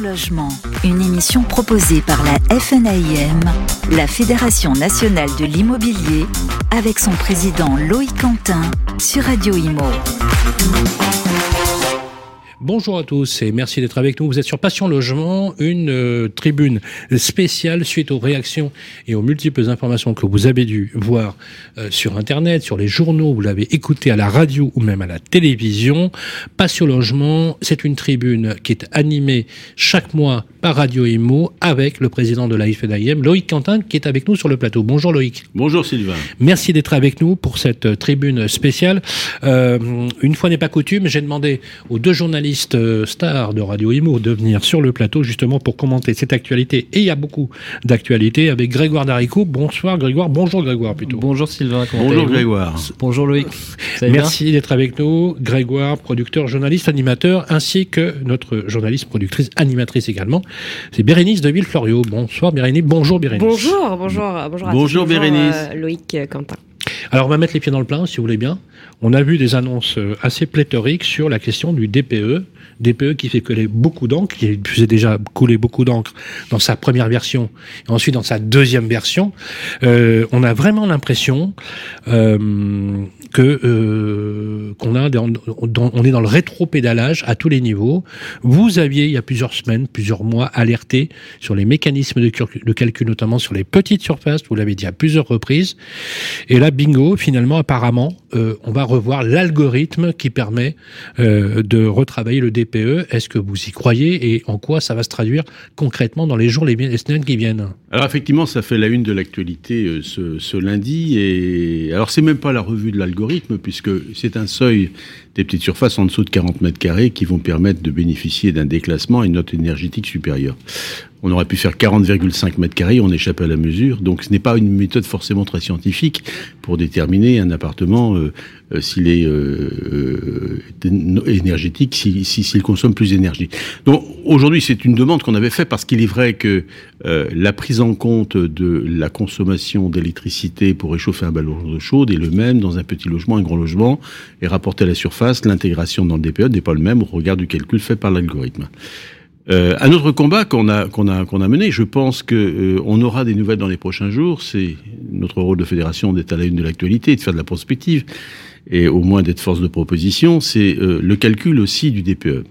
Logement, une émission proposée par la FNAIM, la Fédération nationale de l'immobilier, avec son président Loïc Quentin sur Radio Imo. Bonjour à tous et merci d'être avec nous. Vous êtes sur Passion Logement, une euh, tribune spéciale suite aux réactions et aux multiples informations que vous avez dû voir euh, sur Internet, sur les journaux, vous l'avez écouté à la radio ou même à la télévision. Passion Logement, c'est une tribune qui est animée chaque mois par Radio Imo avec le président de la Loïc Quentin, qui est avec nous sur le plateau. Bonjour Loïc. Bonjour Sylvain. Merci d'être avec nous pour cette euh, tribune spéciale. Euh, une fois n'est pas coutume, j'ai demandé aux deux journalistes stars de Radio Imo de venir sur le plateau justement pour commenter cette actualité. Et il y a beaucoup d'actualités avec Grégoire Darico. Bonsoir Grégoire. Bonjour Grégoire plutôt. Bonjour Sylvain. Bonjour Grégoire. Bonjour Loïc. Merci d'être avec nous. Grégoire, producteur, journaliste, animateur, ainsi que notre journaliste, productrice, animatrice également. C'est Bérénice de Villeflorio. Bonsoir Bérénice. Bonjour Bérénice. Bonjour, bonjour, bonjour. À bonjour Bérénice. Euh, Loïc Quentin. Alors on va mettre les pieds dans le plein, si vous voulez bien. On a vu des annonces euh, assez pléthoriques sur la question du DPE. DPE qui fait couler beaucoup d'encre, qui faisait déjà couler beaucoup d'encre dans sa première version, et ensuite dans sa deuxième version. Euh, on a vraiment l'impression euh, euh, qu'on a on est dans le rétro-pédalage à tous les niveaux. Vous aviez il y a plusieurs semaines, plusieurs mois alerté sur les mécanismes de, calcul, notamment sur les petites surfaces. Vous l'avez dit à plusieurs reprises. Et là, bingo, finalement, apparemment, euh, on va revoir l'algorithme qui permet euh, de retravailler le DPE. Est-ce que vous y croyez et en quoi ça va se traduire concrètement dans les jours, les, semaines qui viennent? Alors effectivement, ça fait la une de l'actualité ce, ce, lundi. Et alors c'est même pas la revue de l'algorithme puisque c'est un seuil des petites surfaces en dessous de 40 mètres carrés qui vont permettre de bénéficier d'un déclassement et une note énergétique supérieure. On aurait pu faire 40,5 mètres carrés, on échappe à la mesure. Donc ce n'est pas une méthode forcément très scientifique pour déterminer un appartement euh, euh, s'il est euh, énergétique, s'il si, si, consomme plus d'énergie. Donc aujourd'hui c'est une demande qu'on avait faite parce qu'il est vrai que la prise en compte de la consommation d'électricité pour réchauffer un ballon d'eau chaude est le même dans un petit logement, un grand logement, et rapporté à la surface, l'intégration dans le DPE n'est pas le même au regard du calcul fait par l'algorithme. Euh, un autre combat qu'on a qu'on a qu'on a mené, je pense que euh, on aura des nouvelles dans les prochains jours. C'est notre rôle de fédération d'être à la une de l'actualité, de faire de la prospective et au moins d'être force de proposition. C'est euh, le calcul aussi du DPE.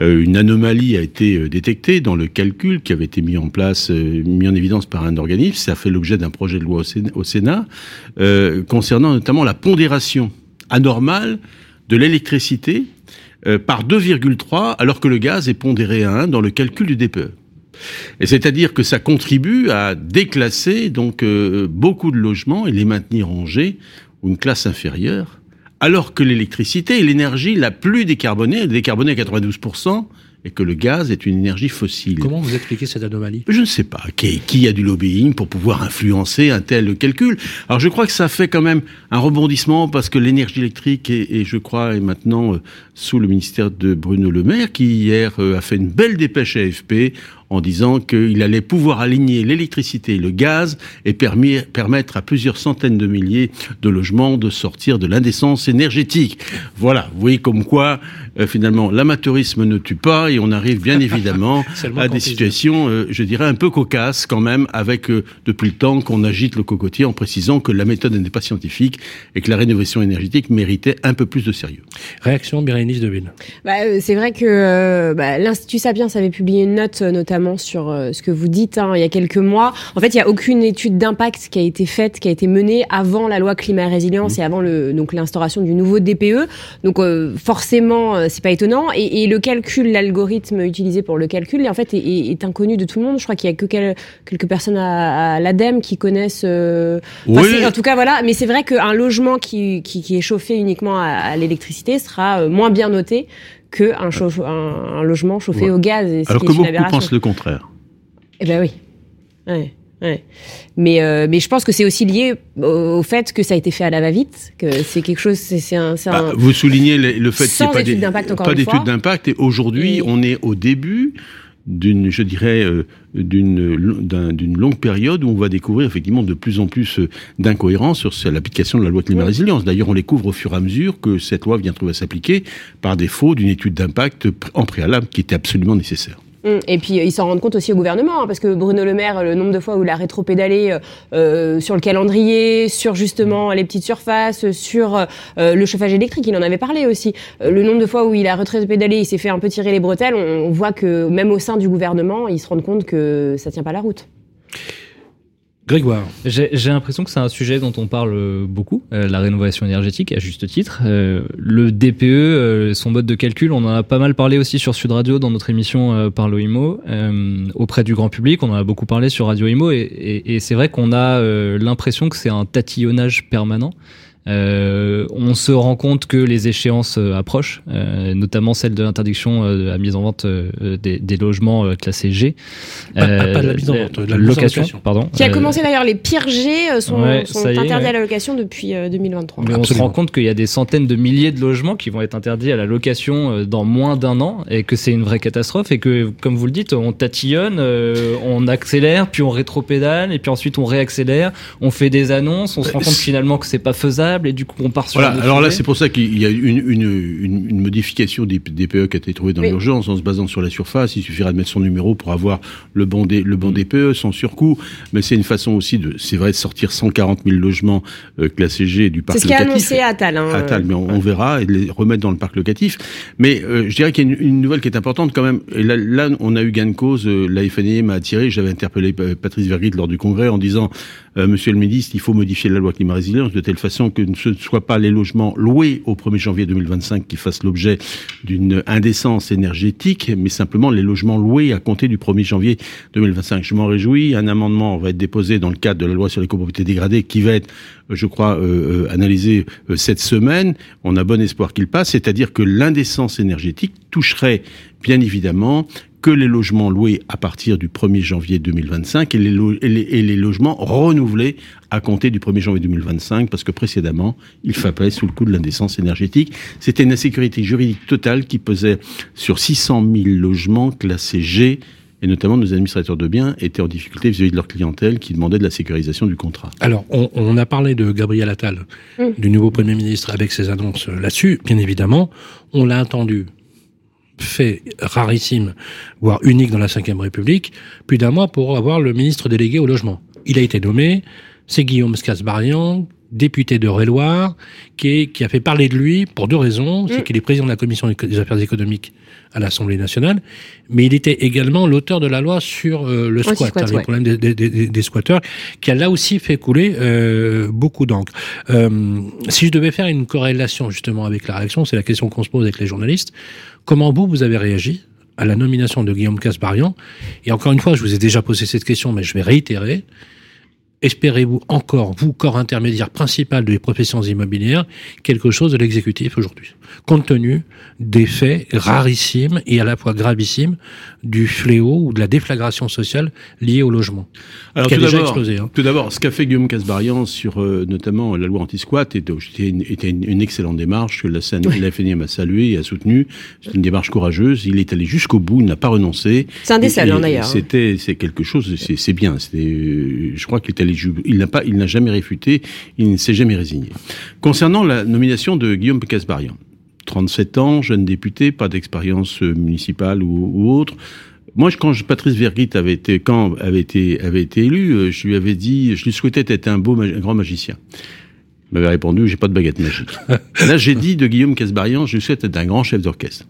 Euh, une anomalie a été détectée dans le calcul qui avait été mis en place, mis en évidence par un organisme. Ça a fait l'objet d'un projet de loi au Sénat concernant notamment la pondération anormale de l'électricité euh, par 2,3 alors que le gaz est pondéré à 1 dans le calcul du DPE. Et c'est-à-dire que ça contribue à déclasser donc euh, beaucoup de logements et les maintenir rangés ou une classe inférieure, alors que l'électricité est l'énergie la plus décarbonée, décarbonée à 92%, et que le gaz est une énergie fossile. Comment vous expliquez cette anomalie? Je ne sais pas. Qui, qui, a du lobbying pour pouvoir influencer un tel calcul? Alors je crois que ça fait quand même un rebondissement parce que l'énergie électrique est, et je crois, est maintenant euh, sous le ministère de Bruno Le Maire, qui hier euh, a fait une belle dépêche à AFP en disant qu'il allait pouvoir aligner l'électricité et le gaz et permis, permettre à plusieurs centaines de milliers de logements de sortir de l'indécence énergétique. Voilà, vous voyez comme quoi euh, finalement l'amateurisme ne tue pas et on arrive bien évidemment à des situations, euh, je dirais, un peu cocasses quand même, avec euh, depuis le temps qu'on agite le cocotier en précisant que la méthode n'est pas scientifique et que la rénovation énergétique méritait un peu plus de sérieux. Réaction Bérénice Deville. Bah, euh, c'est vrai que euh, bah, l'Institut Sapiens avait publié une note notamment sur euh, ce que vous dites hein, il y a quelques mois. En fait, il n'y a aucune étude d'impact qui a été faite, qui a été menée avant la loi climat et résilience mmh. et avant le, donc l'instauration du nouveau DPE. Donc forcément, c'est pas étonnant. Et, et le calcul, l'algorithme utilisé pour le calcul, en fait, est, est, inconnu de tout le monde. Je crois qu'il y a que quel, quelques personnes à, à l'ADEME qui connaissent. oui. En tout cas, voilà. Mais c'est vrai qu'un logement qui, qui, qui, est chauffé uniquement à, à l'électricité sera moins bien noté qu'un un, un logement chauffé Ouais. au gaz. et Alors que beaucoup pensent le contraire. Eh ben oui. Ouais. Ouais. Mais, euh, mais je pense que c'est aussi lié au, fait que ça a été fait à la va-vite, que c'est quelque chose, c'est un, Bah, un- vous soulignez le, le fait qu'il n'y a pas étude d'é- d'impact, encore pas fois. d'impact. Et aujourd'hui, Et- on est au début d'une, je dirais, euh, d'une d'un- d'une longue période où on va découvrir effectivement de plus en plus euh, d'incohérences sur l'application de la loi climat résilience. D'ailleurs, on les couvre au fur et à mesure que cette loi vient trouver à s'appliquer par défaut d'une étude d'impact en préalable qui était absolument nécessaire. Hum, Et puis ils s'en rendent compte aussi au gouvernement, hein, parce que Bruno Le Maire, le nombre de fois où il a rétropédalé euh, sur le calendrier, sur justement les petites surfaces, sur euh, le chauffage électrique, il en avait parlé aussi. Euh, le nombre de fois où il a rétropédalé, il s'est fait un peu tirer les bretelles, on, voit que même au sein du gouvernement, ils se rendent compte que ça tient pas la route. Grégoire. J'ai l'impression que c'est un sujet dont on parle euh, beaucoup, euh, la rénovation énergétique, à juste titre. Euh, le DPE, euh, son mode de calcul, on en a pas mal parlé aussi sur Sud Radio dans notre émission euh, par l'OIMO, euh, auprès du grand public. On en a beaucoup parlé sur Radio IMO et, et- et c'est vrai qu'on a l'impression que c'est un tatillonnage permanent. Euh, on se rend compte que les échéances euh, approchent, euh, notamment celle de l'interdiction euh, de la mise en vente euh, des, des logements euh, classés G. Pas- pas- pas de la mise en vente, de la location, location. pardon. Qui a commencé d'ailleurs, les pires G euh, sont, ouais, sont est, interdits ouais. à la location depuis euh, 2023. Mais on se rend compte qu'il y a des centaines de milliers de logements qui vont être interdits à la location euh, dans moins d'un an et que c'est une vraie catastrophe et que, comme vous le dites, on tatillonne, euh, on accélère, puis on rétropédale et puis ensuite on réaccélère, on fait des annonces, on se rend compte finalement que c'est pas faisable et du coup on part sur Voilà, alors là, c'est pour ça qu'il y a une, une, une, une modification des DPE qui a été trouvée dans Oui. l'urgence en se basant sur la surface. Il suffira de mettre son numéro pour avoir le bon, dé- le bon DPE sans surcoût. Mais c'est une façon aussi de, c'est vrai, de sortir 140 000 logements euh, classés G du parc C'est ce qu'a locatif. annoncé Attal. Hein, Attal, mais on, on verra et de les remettre dans le parc locatif. Mais euh, je dirais qu'il y a une, une nouvelle qui est importante quand même. Et là, là on a eu gain de cause. euh, la FNE m'a attiré. J'avais interpellé euh, Patrice Vergrit lors du congrès en disant, euh, Monsieur le ministre, il faut modifier la loi climat résilience de telle façon que ce ne soient pas les logements loués au 1er janvier 2025 qui fassent l'objet d'une indécence énergétique, mais simplement les logements loués à compter du 1er janvier 2025. Je m'en réjouis. Un amendement va être déposé dans le cadre de la loi sur les copropriétés dégradées qui va être je crois, euh, euh, analysé euh, cette semaine. On a bon espoir qu'il passe, c'est-à-dire que l'indécence énergétique toucherait bien évidemment que les logements loués à partir du 1er janvier 2025 et les, et les, et les logements renouvelés à compter du 1er janvier 2025, parce que précédemment, il fallait sous le coup de l'indécence énergétique. C'était une insécurité juridique totale qui pesait sur 600 000 logements classés G, et notamment nos administrateurs de biens étaient en difficulté vis-à-vis de leur clientèle qui demandait de la sécurisation du contrat. Alors, on, on a parlé de Gabriel Attal, du nouveau Premier ministre, avec ses annonces là-dessus. Bien évidemment, on l'a entendu, fait rarissime, voire unique dans la Ve République, plus d'un mois pour avoir le ministre délégué au logement. Il a été nommé, c'est Guillaume Scasbarian, député de Réloir, qui, est- qui a fait parler de lui pour deux raisons. C'est Mm. qu'il est président de la Commission des affaires économiques à l'Assemblée nationale, mais il était également l'auteur de la loi sur euh, le squat, Anti-squat, hein, le ouais. problème des, des- des- des squatteurs, qui a là aussi fait couler euh, beaucoup d'encre. Euh, si je devais faire une corrélation justement avec la réaction, c'est la question qu'on se pose avec les journalistes. Comment vous, vous avez réagi à la nomination de Guillaume Casbarian? Et encore une fois, je vous ai déjà posé cette question, mais je vais réitérer. Espérez-vous encore, vous, corps intermédiaire principal des professions immobilières, quelque chose de l'exécutif aujourd'hui, compte tenu des faits rarissimes et à la fois gravissimes du fléau ou de la déflagration sociale liée au logement, Alors, qui a tout déjà d'abord- explosé. hein. Tout d'abord, ce qu'a fait Guillaume Casbarian sur euh, notamment la loi anti-squat était, était une, excellente démarche que la, la FNIM a saluée et a soutenue. C'est une démarche courageuse. Il est allé jusqu'au bout, il n'a pas renoncé. C'est un des seuls, Et- hein, d'ailleurs. C'était c'est quelque chose, c'est bien. Euh, je crois qu'il est allé, il n'a pas, il n'a jamais réfuté, il ne s'est jamais résigné. Concernant la nomination de Guillaume Casbarian, 37 ans, jeune député, pas d'expérience euh, municipale ou, ou autre. Moi, quand Patrice Vergrit avait été, quand avait été, avait été élu, euh, je lui avais dit, je lui souhaitais être un beau, un grand magicien. Il m'avait répondu, j'ai pas de baguette magique. Là, j'ai dit de Guillaume Casbarian, je lui souhaite être un grand chef d'orchestre.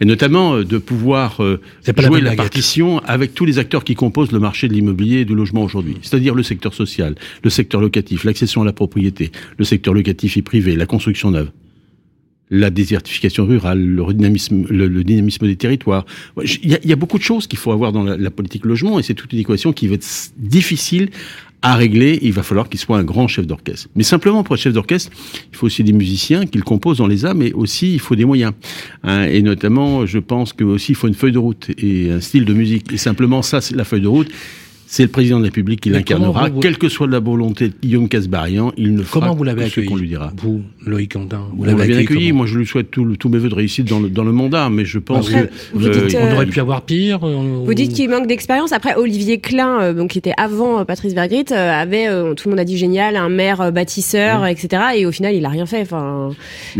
Et notamment euh, de pouvoir euh, pas jouer la partition avec tous les acteurs qui composent le marché de l'immobilier et du logement aujourd'hui. C'est-à-dire le secteur social, le secteur locatif, l'accession à la propriété, le secteur locatif et privé, la construction neuve la désertification rurale, le dynamisme, le, le dynamisme des territoires. Il y, a, il y a beaucoup de choses qu'il faut avoir dans la, la politique logement et c'est toute une équation qui va être difficile à régler. Il va falloir qu'il soit un grand chef d'orchestre. Mais simplement pour être chef d'orchestre, il faut aussi des musiciens qui le composent dans les âmes, mais aussi il faut des moyens. Hein, et notamment, je pense que aussi il faut une feuille de route et un style de musique. Et simplement ça, c'est la feuille de route. C'est le président de la République qui l'incarnera, vous- quelle que soit la volonté de Guillaume Casbarian, il ne fera Comment vous l'avez que ce accueilli qu'on lui dira. Vous, Loïc Quentin, vous On l'avez l'a bien accueilli accueilli. Moi, je lui souhaite tous mes voeux de réussite dans le, dans le mandat, mais je pense Après, que vous dites, On euh, aurait pu avoir pire. on- Vous dites qu'il manque d'expérience. Après, Olivier Klein, euh, donc qui était avant euh, Patrice Vergrit, euh, avait, euh, tout le monde a dit génial, un maire euh, bâtisseur, etc. Et au final, il a rien fait. Enfin,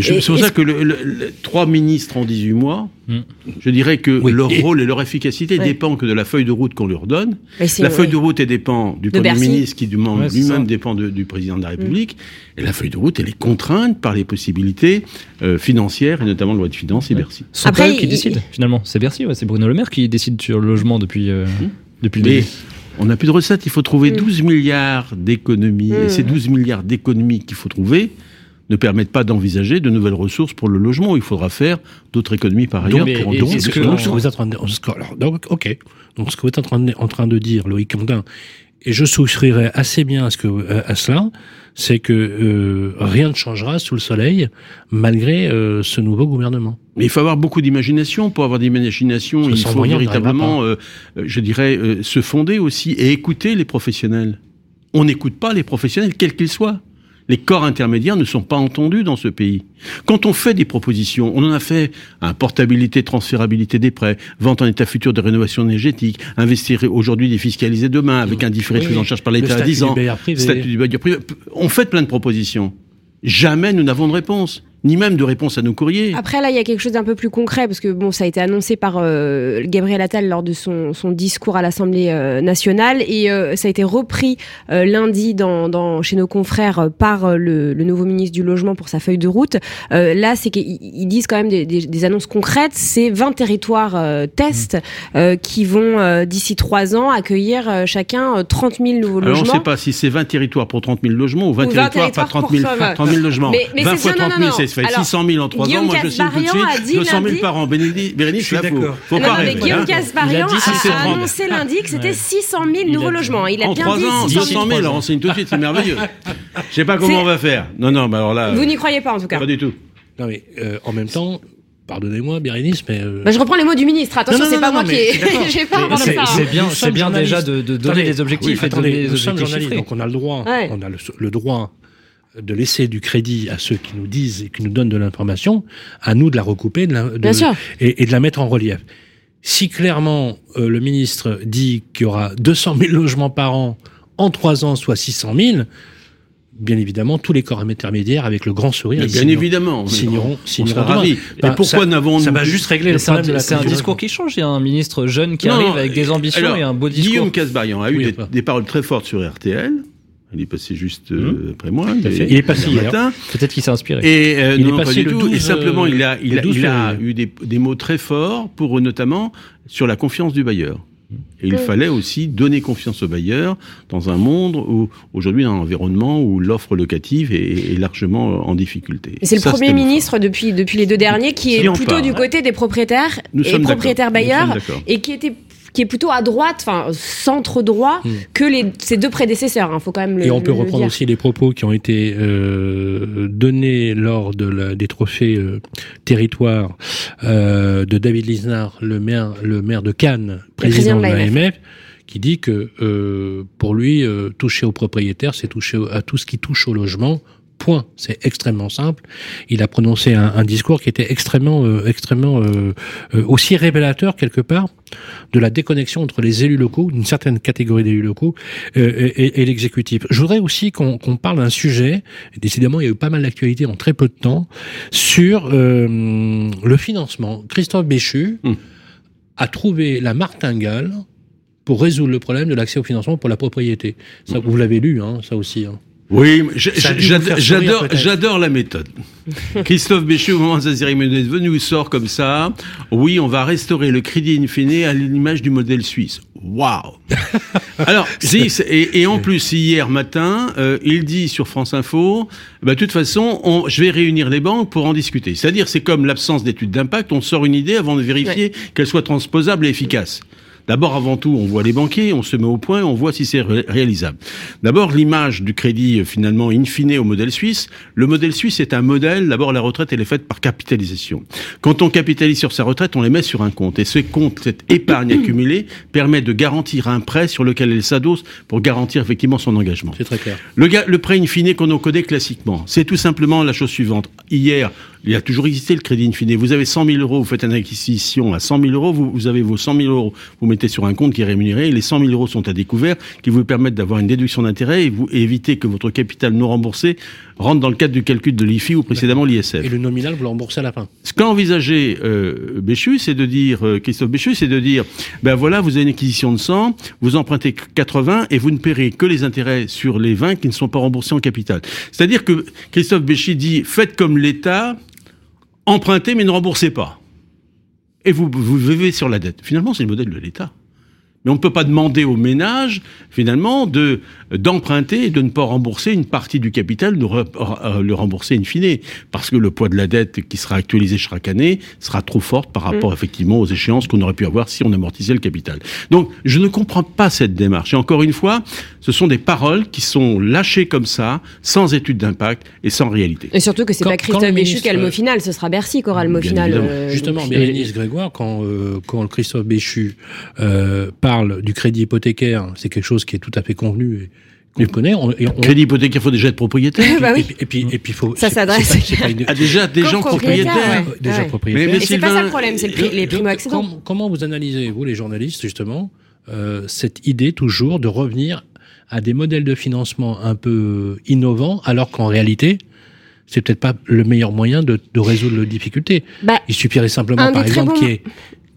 c'est pour ça que le, le- le- trois ministres en 18 mois, Mm. Je dirais que Oui. leur Et- rôle et leur efficacité Ouais. dépend que de la feuille de route qu'on leur donne. La feuille ouais. de route, elle dépend du De Premier Bercy. ministre qui Ouais, lui-même dépend de- du président de la République. Et la feuille de route, elle est contrainte par les possibilités euh, financières et notamment la loi de finances et Bercy. C'est Après, pas eux qui il- décident, finalement. C'est Bercy, ouais, c'est Bruno Le Maire qui décide sur le logement depuis, euh, depuis le début. on n'a plus de recettes, il faut trouver Mm. 12 milliards d'économies. Mm. Et ces 12 milliards d'économies qu'il faut trouver ne permettent pas d'envisager de nouvelles ressources pour le logement. Il faudra faire d'autres économies par ailleurs. mais pour en et- des que- donc, ce que vous êtes en train de, ce alors, donc, ok. Donc, ce que vous êtes en train de, en train de dire, Loïc Candin, et je souscrirais assez bien à, ce que, à, à cela, c'est que euh, rien ne changera sous le soleil malgré euh, ce nouveau gouvernement. Mais il faut avoir beaucoup d'imagination. Pour avoir d'imagination, il faut véritablement, euh, euh, je dirais, euh, se fonder aussi et écouter les professionnels. On n'écoute pas les professionnels, quels qu'ils soient. Les corps intermédiaires ne sont pas entendus dans ce pays. Quand on fait des propositions, on en a fait un portabilité, transférabilité des prêts, vente en état futur de rénovation énergétique, investir aujourd'hui, défiscaliser demain, avec un différé de Oui, prise en charge par l'État à statut 10 ans. Statut du bailleur privé. On fait plein de propositions. Jamais nous n'avons de réponse, ni même de réponse à nos courriers. Après, là, il y a quelque chose d'un peu plus concret, parce que bon, ça a été annoncé par euh, Gabriel Attal lors de son, son discours à l'Assemblée euh, nationale, et euh, ça a été repris euh, lundi dans, dans, chez nos confrères euh, par euh, le, le nouveau ministre du Logement pour sa feuille de route. Là, c'est qu'ils ils disent quand même des, des, des annonces concrètes. C'est 20 territoires tests euh, qui vont, d'ici trois ans, accueillir chacun euh, 30 000 nouveaux Alors on ne logements. sait pas si c'est 20 territoires pour 30 000 logements ou 20, Ou 20 territoires territoires 30 000, pour ça, 30 000 logements. Mais- mais 20 c'est fois ça, non, 30 000, non, ça fait non. 600 000 en 3 ans. Guillaume Moi, je signe tout de suite. dit 200 000 lundi- par an. Bénédicte, Bérénice, Je suis faut, d'accord. faut Non, pas non, mais rêver. Guillaume hein. Casbarian a dit si c'est a, a 30. annoncé lundi que c'était Ouais. 600 000 Il nouveaux logements. Il a En bien 3 dit ans, 600 200 000. 000, alors on signe tout de suite, c'est merveilleux. Je sais pas comment on va faire. Non, non, mais alors là, Vous n'y croyez pas en tout cas. pas du tout. Non, mais euh, en même temps, pardonnez-moi, Bérénice, mais. euh, Bah, je reprends les mots du ministre. Attention, c'est pas non, moi qui mais. J'ai pas Mais ça. C'est bien, c'est bien déjà de, de donner les objectifs oui, et de attendez, donner objectifs chiffrés. donc on a le droit, Ouais. on a le, le droit de laisser du crédit à ceux qui nous disent et qui nous donnent de l'information, à nous de la recouper de la- de- Bien sûr. et, et de la mettre en relief. Si clairement euh, le ministre dit qu'il y aura 200 000 logements par an en trois ans, soit 600 000, bien évidemment, tous les corps intermédiaires, avec le grand sourire, bien signeront- évidemment. signeront, On signeront sera demain. ravis. Ben, Et pourquoi ça- n'avons-nous Ça va juste régler le problème de la c'est un discours qui change. Il y a un ministre jeune qui Non, arrive avec des ambitions alors, et un beau discours. Guillaume Casbarian a eu Oui, des, enfin. des paroles très fortes sur RTL. Il est passé juste euh, après moi. à fait. il, Il est passé hier. Peut-être qu'il s'est inspiré. Et euh, Il non, est non, pas passé du le tout. 12, et simplement, il a, il a, 12 il a février. eu des, des mots très forts pour euh, notamment sur la confiance du bailleur. Et il fallait aussi donner confiance au bailleur dans un monde où aujourd'hui dans un environnement où l'offre locative est, est largement euh, en difficulté. Et c'est le Ça, Premier ministre depuis, depuis les deux derniers qui Si est plutôt parle, du hein. côté des propriétaires Nous et propriétaires bailleurs et qui était qui est plutôt à droite, enfin centre droit, Hmm. que les, ses deux prédécesseurs. Il faut quand même le Et on peut le reprendre dire. aussi les propos qui ont été euh, donnés lors de la, des trophées euh, territoires euh, de David Lisnard, le maire, le maire de Cannes, président, président de l'AMF. qui dit que euh, pour lui, euh, toucher aux propriétaires, c'est toucher à tout ce qui touche au logement. Point. C'est extrêmement simple. Il a prononcé un, un discours qui était extrêmement, euh, extrêmement euh, euh, aussi révélateur quelque part de la déconnexion entre les élus locaux, une certaine catégorie d'élus locaux, et, et l'exécutif. Je voudrais aussi qu'on parle d'un sujet, et décidément il y a eu pas mal d'actualités en très peu de temps, sur le financement. Christophe Béchu Hmm. a trouvé la martingale pour résoudre le problème de l'accès au financement pour la propriété. Ça, vous l'avez lu, hein, ça aussi. hein. Oui, j'adore, la méthode. Christophe Béchu, au moment de sa cérémonie de nous sort comme ça. Oui, on va restaurer le crédit in fine à l'image du modèle suisse. Waouh Alors, et, et en plus, hier matin, euh, il dit sur France Info, bah, de toute façon, on, je vais réunir les banques pour en discuter. C'est-à-dire, c'est comme l'absence d'études d'impact, on sort une idée avant de vérifier qu'elle soit transposable et efficace. D'abord, avant tout, on voit les banquiers, on se met au point, on voit si c'est ré- réalisable. D'abord, l'image du crédit, euh, finalement, in fine au modèle suisse. Le modèle suisse est un modèle, d'abord, la retraite, elle est faite par capitalisation. Quand on capitalise sur sa retraite, on les met sur un compte. Et ce compte, cette épargne accumulée, permet de garantir un prêt sur lequel elle s'adosse pour garantir effectivement son engagement. C'est très clair. Le, prêt in fine qu'on en connaît classiquement, c'est tout simplement la chose suivante. Hier, il a toujours existé le crédit in fine. Vous avez 100 000 euros, vous faites une acquisition à 100 000 euros, vous, vous avez vos 100 000 euros, vous mettez mettez sur un compte qui est rémunéré, les 100 000 euros sont à découvert, qui vous permettent d'avoir une déduction d'intérêt et, vous, et éviter que votre capital non remboursé rentre dans le cadre du calcul de l'IFI ou précédemment l'ISF. Et le nominal, vous le remboursez à la fin. Ce qu'a envisagé euh, Béchu, c'est de dire, euh, Christophe Béchu, c'est de dire, ben voilà, vous avez une acquisition de 100, vous empruntez 80 et vous ne paierez que les intérêts sur les 20 qui ne sont pas remboursés en capital. C'est-à-dire que Christophe Béchu dit, faites comme l'État, empruntez mais ne remboursez pas. Et vous, vivez sur la dette. Finalement, c'est le modèle de l'État. Mais on ne peut pas demander aux ménages, finalement, de d'emprunter et de ne pas rembourser une partie du capital, de re- le rembourser in fine, parce que le poids de la dette qui sera actualisé chaque année sera trop forte par rapport effectivement aux échéances qu'on aurait pu avoir si on amortissait le capital. Donc, je ne comprends pas cette démarche. Et encore une fois, ce sont des paroles qui sont lâchées comme ça, sans étude d'impact et sans réalité. Et surtout que c'est pas Christophe Béchu qui a le mot final, ce sera Bercy qui aura le mot Bien final. euh, Justement, Bérénice Grégoire, quand, euh, quand Christophe Béchu euh, parle du crédit hypothécaire, c'est quelque chose qui est tout à fait convenu et qu'on connaît. On, et on- Crédit hypothécaire, il faut déjà être propriétaire. Bah et, oui. puis- et puis, et puis, faut. Ça s'adresse- une- Ah, déjà, des gens propriétaire, propriétaires. ouais. déjà Ouais. propriétaire. Mais c'est pas ça le problème, c'est le, prix- les primo-accédants. com- comment vous analysez, vous, les journalistes, justement, euh, cette idée toujours de revenir à des modèles de financement un peu innovants, alors qu'en réalité, c'est peut-être pas le meilleur moyen de, de résoudre les difficultés. Bah, Il suffirait simplement, par exemple, bons qu'il y ait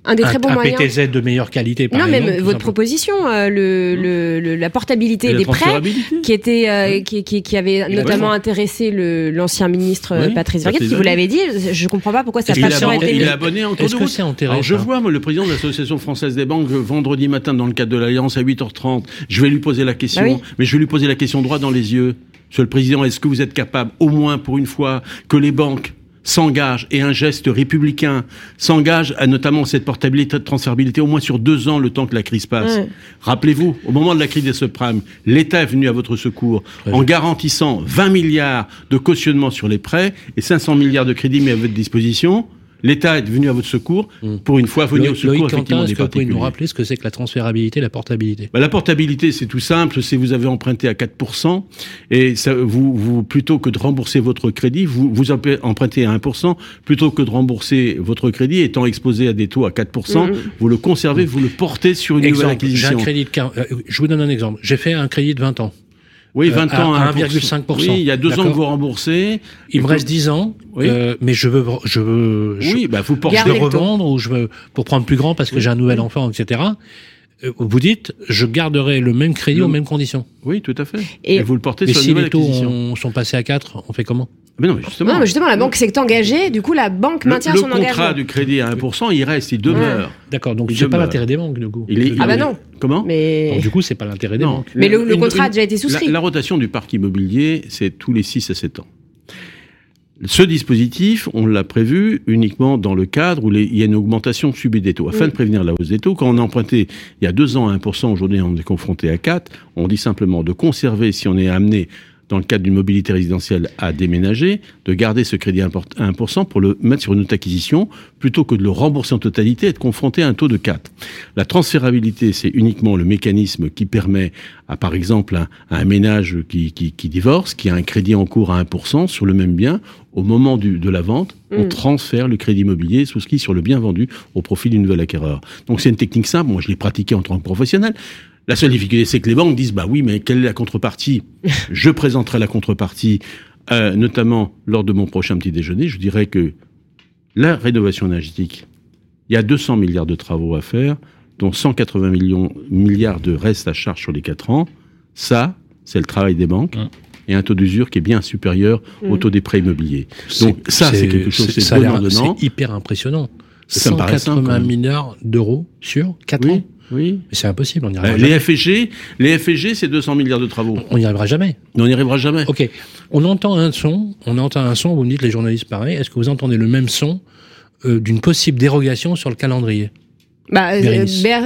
un des très bons un moyens. PTZ de meilleure qualité, par non, exemple. même votre proposition, euh, le, le, le- la portabilité des prêts, qui était, euh, qui, qui, qui avait notamment intéressé l'ancien ministre euh, Oui, Patrice Patrice qui vous l'avez dit. Je comprends pas pourquoi ça Est-ce n'a pas toujours été il est abonné en cours Est-ce de que route. c'est enterré Alors, je ça vois, moi, le président de l'Association française des banques, vendredi matin, dans le cadre de l'Alliance, à 8h30. Je vais lui poser la question, Bah oui. mais je vais lui poser la question droit dans les yeux. Monsieur le Président, est-ce que vous êtes capable, au moins pour une fois, que les banques s'engagent et un geste républicain s'engage à notamment cette portabilité de transférabilité au moins sur deux ans le temps que la crise passe. Ouais. Rappelez-vous, au moment de la crise des subprimes, l'État est venu à votre secours en garantissant 20 milliards de cautionnement sur les prêts et 500 milliards de crédits mis à votre disposition. L'État est venu à votre secours pour une fois venir au secours Loïc effectivement Quentin, des est-ce que vous pouvez nous rappeler ce que c'est que la transférabilité et la portabilité? Bah, la portabilité, c'est tout simple. C'est vous avez emprunté à 4% et ça, vous, vous, plutôt que de rembourser votre crédit, vous, vous emp- empruntez à 1%, plutôt que de rembourser votre crédit étant exposé à des taux à 4%, Mhm. vous le conservez, vous le portez sur une nouvelle j'ai un acquisition. crédit de 40 euh, je vous donne un exemple. J'ai fait un crédit de 20 ans. Oui, euh, 20 à- ans à 1%. 1,5%. Oui, il y a deux ans que vous remboursez. Il me reste 10 ans, Oui. euh, mais je veux, je veux, je, Oui, bah, vous je veux revendre ou je veux pour prendre plus grand parce que j'ai un nouvel enfant, etc. Euh, Vous dites, je garderai le même crédit Le- aux mêmes conditions. Oui, tout à fait. Et- Et, vous le portez Mais sur si les taux ont- sont passés à 4, on fait comment? Mais non, mais justement. Non, mais justement, la banque s'est engagée, du coup, la banque le, maintient le son contrat engagement. du crédit à 1%, il reste, il demeure. D'accord, donc c'est pas l'intérêt des banques du coup. Il est- Ah bah non. Comment Mais, Donc, du coup, c'est pas l'intérêt des Non. banques. mais le, le Une- contrat a déjà été souscrit. La, la rotation du parc immobilier, c'est tous les 6 à 7 ans. Ce dispositif, on l'a prévu uniquement dans le cadre où les- il y a une augmentation subie des taux. Afin de prévenir la hausse des taux, quand on a emprunté il y a deux ans à 1%, aujourd'hui on est confronté à 4, on dit simplement de conserver, si on est amené dans le cadre d'une mobilité résidentielle à déménager, de garder ce crédit à 1% pour le mettre sur une autre acquisition, plutôt que de le rembourser en totalité et être confronté à un taux de 4. La transférabilité, c'est uniquement le mécanisme qui permet à, par exemple, un, à un ménage qui, qui, qui divorce, qui a un crédit en cours à 1% sur le même bien, au moment du, de la vente, on Mm. transfère le crédit immobilier souscrit sur le bien vendu au profit du nouvel acquéreur. Donc c'est une technique simple, moi je l'ai pratiquée en tant que professionnel. La seule difficulté, c'est que les banques disent, bah oui, mais quelle est la contrepartie Je présenterai la contrepartie, euh, notamment lors de mon prochain petit déjeuner. Je dirais que la rénovation énergétique, il y a 200 milliards de travaux à faire, dont 180 millions, milliards de reste à charge sur les 4 ans. Ça, c'est le travail des banques. Mmh. Et un taux d'usure qui est bien supérieur au Mmh. taux des prêts immobiliers. Donc ça, c'est quelque chose, c'est. C'est hyper impressionnant. Ça me paraît simple, 180 quand même. milliards d'euros sur 4 Oui, ans. Oui. Mais c'est impossible, on n'y Euh, arrivera, les jamais. FG, les FG, c'est 200 milliards de travaux. On n'y arrivera jamais. On n'y arrivera jamais. Ok, on entend un son, on entend un son, vous me dites les journalistes pareil, est-ce que vous entendez le même son euh, d'une possible dérogation sur le calendrier? Bah, euh,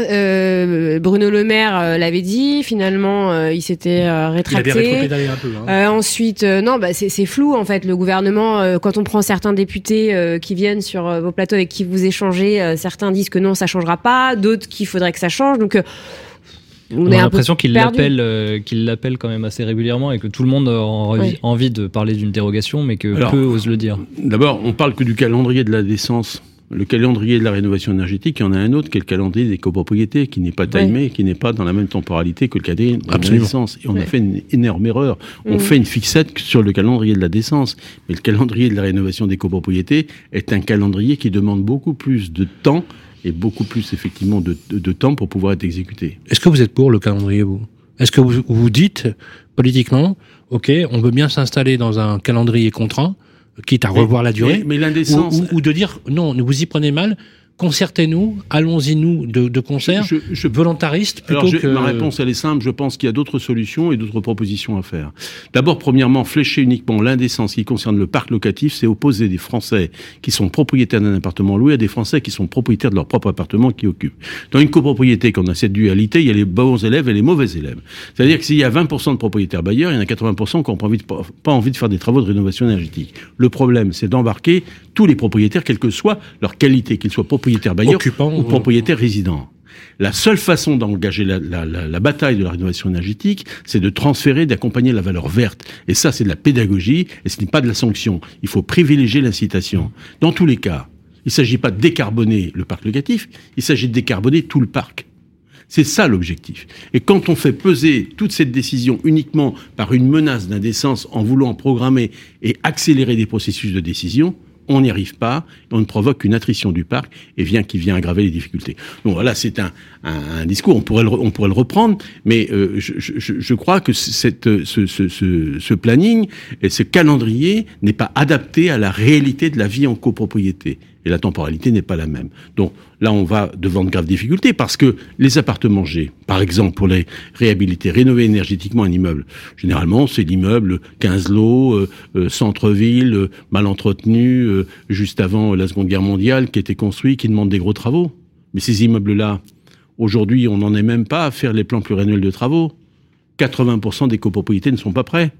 euh, Bruno Le Maire euh, l'avait dit, finalement, euh, il s'était euh, Il avait rétracté. un peu. Hein. Euh, ensuite, euh, non, bah, c'est flou en fait. Le gouvernement, euh, quand on prend certains députés euh, qui viennent sur euh, vos plateaux avec qui vous échangez, euh, certains disent que non, ça changera pas, d'autres qu'il faudrait que ça change. Donc, euh, on, a l'impression qu'il l'appelle, euh, qu'il l'appelle quand même assez régulièrement et que tout le monde a envie, de parler d'une dérogation, mais que Alors, peu osent le dire. D'abord, on parle que du calendrier de la décence. Le calendrier de la rénovation énergétique, il y en a un autre qui est le calendrier des copropriétés, qui n'est pas timé, qui n'est pas dans la même temporalité que le calendrier de la décence. Et on a fait une énorme erreur. On mm. fait une fixette sur le calendrier de la décence. Mais le calendrier de la rénovation des copropriétés est un calendrier qui demande beaucoup plus de temps et beaucoup plus effectivement de, temps pour pouvoir être exécuté. Est-ce que vous êtes pour le calendrier, vous? Est-ce que vous vous dites politiquement, ok, on veut bien s'installer dans un calendrier contraint, quitte à revoir la durée, mais, l'indécence, ou, de dire non, vous y prenez mal, concertez-nous, allons-y nous de, de concert, je, je, volontariste plutôt que... Ma réponse elle est simple, je pense qu'il y a d'autres solutions et d'autres propositions à faire. D'abord, premièrement, flécher uniquement l'indécence qui concerne le parc locatif, c'est opposer des Français qui sont propriétaires d'un appartement loué à des Français qui sont propriétaires de leur propre appartement qui occupent. Dans une copropriété, quand on a cette dualité, il y a les bons élèves et les mauvais élèves. C'est-à-dire que s'il y a 20% de propriétaires bailleurs, il y en a 80% qui n'ont pas pas envie de faire des travaux de rénovation énergétique. Le problème, c'est d'embarquer tous les propriétaires, quelle que soit leur qualité, qu'ils soient propriétaires bailleurs ou propriétaires résidents. La seule façon d'engager la, la, la, bataille de la rénovation énergétique, c'est de transférer, d'accompagner la valeur verte. Et ça, c'est de la pédagogie, et ce n'est pas de la sanction. Il faut privilégier l'incitation. Dans tous les cas, il ne s'agit pas de décarboner le parc locatif, il s'agit de décarboner tout le parc. C'est ça l'objectif. Et quand on fait peser toute cette décision uniquement par une menace d'indécence en voulant programmer et accélérer des processus de décision, on n'y arrive pas, on ne provoque qu'une attrition du parc et vient qui vient aggraver les difficultés. Donc voilà, c'est un, un, discours, on pourrait le, on pourrait le reprendre, mais euh, je, je, je, crois que cette, ce, ce, ce, ce planning et ce calendrier n'est pas adapté à la réalité de la vie en copropriété et la temporalité n'est pas la même. Donc là, on va devant de graves difficultés parce que les appartements G, par exemple, pour les réhabiliter, rénover énergétiquement un immeuble, généralement, c'est l'immeuble 15 lots, euh, euh, centre-ville, euh, mal entretenu, juste avant la Seconde Guerre mondiale, qui était construit, qui demande des gros travaux. Mais ces immeubles-là, aujourd'hui, on n'en est même pas à faire les plans pluriannuels de travaux. 80% des copropriétés ne sont pas prêts.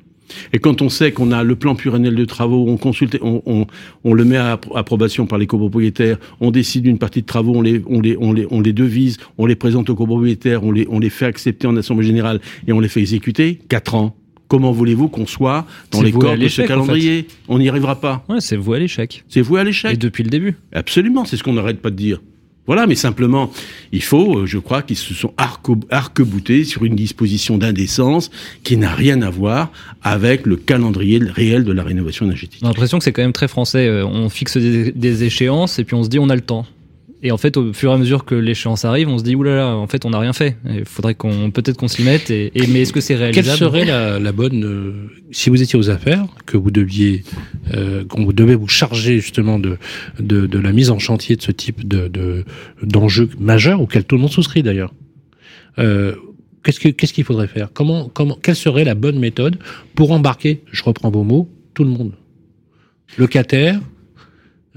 Et quand on sait qu'on a le plan pluriannuel de travaux, on consulte, on, on, on, le met à approbation par les copropriétaires, on décide une partie de travaux, on les, on les, on les, on les devise, on les présente aux copropriétaires, on les, on les fait accepter en assemblée générale et on les fait exécuter, quatre ans. Comment voulez-vous qu'on soit dans les corps de ce calendrier? On n'y arrivera pas. Ouais, c'est vous à l'échec. C'est vous à l'échec. Et depuis le début. Absolument, c'est ce qu'on n'arrête pas de dire. Voilà, mais simplement, il faut, euh, je crois, qu'ils se sont arc-boutés sur une disposition d'indécence qui n'a rien à voir avec le calendrier réel de la rénovation énergétique. J'ai l'impression que c'est quand même très français. Euh, on fixe des, échéances et puis on se dit on a le temps. Et en fait, au fur et à mesure que l'échéance arrive, on se dit oulala, en fait, on n'a rien fait. Il faudrait qu'on peut-être qu'on s'y mette. Et, mais est-ce que c'est réalisable Quelle serait la, bonne euh, si vous étiez aux affaires, que vous deviez, euh, qu'on devait vous charger justement de, de, de la mise en chantier de ce type de d'enjeux majeurs auxquels tout le monde souscrit d'ailleurs? Euh, qu'est-ce que qu'est-ce qu'il faudrait faire? Comment comment quelle serait la bonne méthode pour embarquer Je reprends vos mots, tout le monde? Locataire,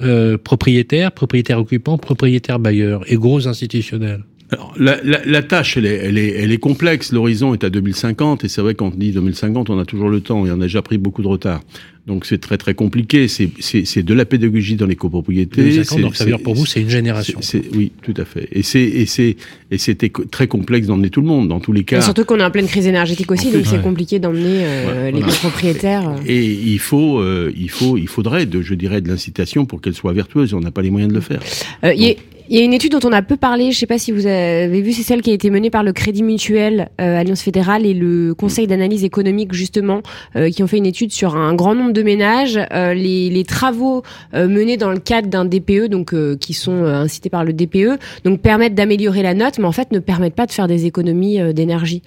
euh, propriétaire, propriétaire occupant, propriétaire bailleur et gros institutionnels alors, la, la, la, tâche, elle est, elle est, elle est complexe. L'horizon est à 2050, et c'est vrai qu'on dit 2050, on a toujours le temps, et on a déjà pris beaucoup de retard. Donc c'est très très compliqué. C'est de la pédagogie dans les copropriétés. 2050, donc ça veut dire pour vous, c'est une génération. oui, tout à fait. Et c'est et c'est et c'était très complexe d'emmener tout le monde dans tous les cas. Et surtout qu'on est en pleine crise énergétique aussi, donc c'est compliqué d'emmener euh, les copropriétaires. Et, il faut euh, il faut il faudrait de je dirais de l'incitation pour qu'elle soit vertueuse. On n'a pas les moyens de le faire. Euh, il y a une étude dont on a peu parlé, je ne sais pas si vous avez vu, c'est celle qui a été menée par le Crédit Mutuel, euh, Alliance Fédérale et le Conseil d'analyse économique justement, euh, qui ont fait une étude sur un grand nombre de ménages. Euh, les, travaux menés dans le cadre d'un DPE, donc qui sont incités par le DPE, donc permettent d'améliorer la note, mais en fait ne permettent pas de faire des économies d'énergie.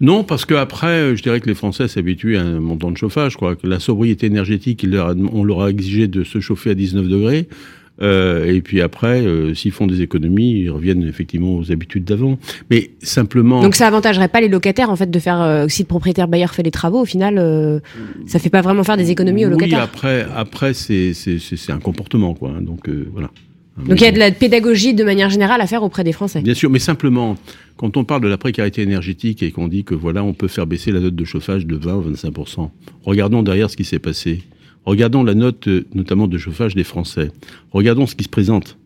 Non, parce que après, je dirais que les Français s'habituent à un montant de chauffage. Que la sobriété énergétique, on leur a exigé de se chauffer à 19 degrés. Euh, et puis après, euh, s'ils font des économies, ils reviennent effectivement aux habitudes d'avant. Mais simplement. Donc ça avantagerait pas les locataires en fait de faire euh, si le propriétaire bailleur fait les travaux. Au final, ça fait pas vraiment faire des économies aux locataires. Oui, après, après c'est c'est un comportement quoi. Hein, donc voilà. Donc il y a de la pédagogie de manière générale à faire auprès des Français. Bien sûr, mais simplement, quand on parle de la précarité énergétique et qu'on dit que voilà, on peut faire baisser la note de chauffage de 20 ou 25% regardons derrière ce qui s'est passé. Regardons la note, euh, notamment de chauffage des Français. Regardons ce qui se présente.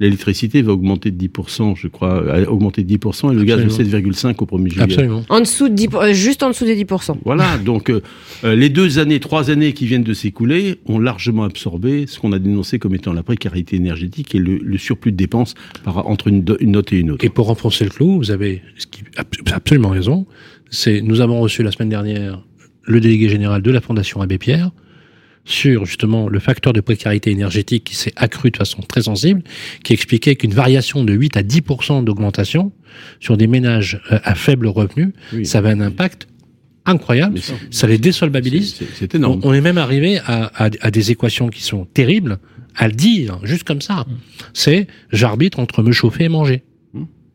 l'électricité va augmenter de 10%, je crois, a augmenté de 10% et le gaz de 7,5 au 1er juillet. Absolument. En dessous de 10, euh, juste en dessous des 10%. Voilà, donc euh, euh, les deux années, trois années qui viennent de s'écouler ont largement absorbé ce qu'on a dénoncé comme étant la précarité énergétique et le, le surplus de dépenses par, entre une, note et une autre. Et pour renfoncer le clou, vous avez ce qui- ab- absolument raison. C'est nous avons reçu la semaine dernière le délégué général de la Fondation Abbé Pierre sur justement le facteur de précarité énergétique qui s'est accru de façon très sensible, qui expliquait qu'une variation de 8 à 10% d'augmentation sur des ménages euh, à faible revenu, Oui. ça avait un impact incroyable. Ça les désolvabilise. Énorme. on est même arrivé à, à- à des équations qui sont terribles à le dire, juste comme ça. C'est j'arbitre entre me chauffer et manger.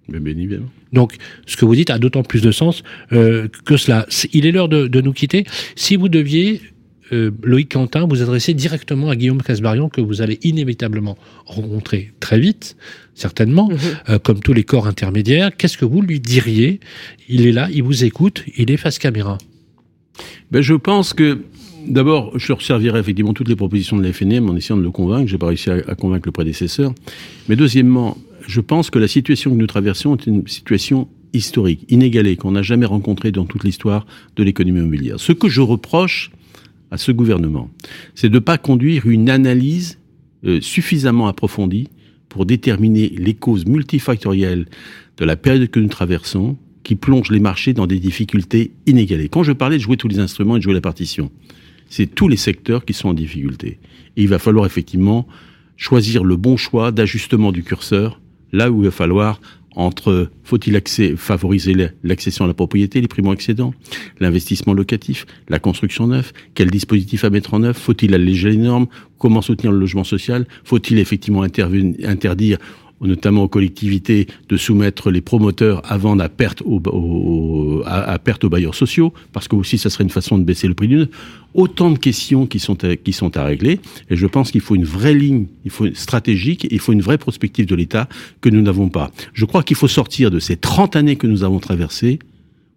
Mais bien évidemment. Donc, ce que vous dites a d'autant plus de sens euh, que cela. Il est l'heure de, de nous quitter. Si vous deviez, euh, Loïc Quentin, vous adresser directement à Guillaume Casbarian, que vous allez inévitablement rencontrer très vite, certainement, euh, comme tous les corps intermédiaires, qu'est-ce que vous lui diriez? Il est là, il vous écoute, il est face caméra. Ben, je pense que, d'abord, je resservirai effectivement toutes les propositions de la FNM en essayant de le convaincre. J'ai pas réussi à, à convaincre le prédécesseur. Mais deuxièmement, je pense que la situation que nous traversons est une situation historique, inégalée, qu'on n'a jamais rencontrée dans toute l'histoire de l'économie immobilière. Ce que je reproche à ce gouvernement, c'est de ne pas conduire une analyse euh, suffisamment approfondie pour déterminer les causes multifactorielles de la période que nous traversons, qui plonge les marchés dans des difficultés inégalées. Quand je parlais de jouer tous les instruments et de jouer la partition, c'est tous les secteurs qui sont en difficulté. Et il va falloir effectivement choisir le bon choix d'ajustement du curseur, là où il va falloir entre faut-il favoriser la- l'accession à la propriété, les primo-accédants, l'investissement locatif, la construction neuve, quel dispositif à mettre en œuvre, faut-il alléger les normes, comment soutenir le logement social, faut-il effectivement interdire notamment aux collectivités, de soumettre les promoteurs à vendre à perte aux, à, perte aux bailleurs sociaux, parce que aussi ça serait une façon de baisser le prix d'une. Autant de questions qui sont à, qui sont à régler, et je pense qu'il faut une vraie ligne, il faut stratégique, il faut une vraie prospective de l'État que nous n'avons pas. Je crois qu'il faut sortir de ces 30 années que nous avons traversées,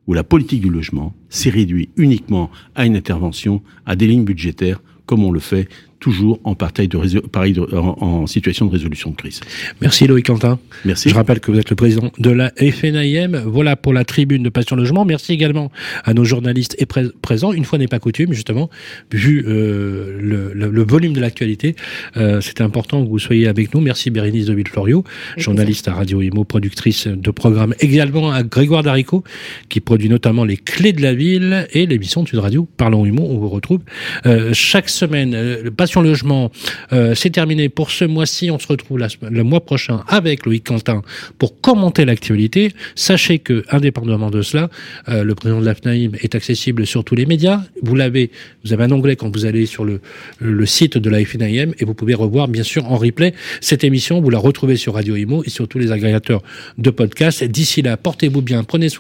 où la politique du logement s'est réduite uniquement à une intervention, à des lignes budgétaires, comme on le fait toujours en, partie de, résol- pareil de- en, en situation de résolution de crise. Merci Loïc Quentin. Merci. Je rappelle que vous êtes le président de la FNIM. Voilà pour la tribune de Passion Logement. Merci également à nos journalistes et pré- présents. Une fois n'est pas coutume, justement, vu euh, le, le- le volume de l'actualité, euh, c'était important que vous soyez avec nous. Merci Bérénice de Villeflorio, journaliste à Radio Imo, productrice de programmes également à Grégoire Darico, qui produit notamment Les Clés de la Ville et l'émission de Sud Radio Parlons Imo. On vous retrouve euh, chaque semaine. Euh, le Passion Logement, euh, c'est terminé pour ce mois-ci. On se retrouve le mois prochain avec Loïc Quentin pour commenter l'actualité. Sachez que, indépendamment de cela, euh, le président de la FNAIM est accessible sur tous les médias. Vous l'avez, vous avez un onglet quand vous allez sur le, le site de la FNAIM et vous pouvez revoir, bien sûr, en replay cette émission. Vous la retrouvez sur Radio Imo et sur tous les agrégateurs de podcasts. D'ici là, portez-vous bien, prenez soin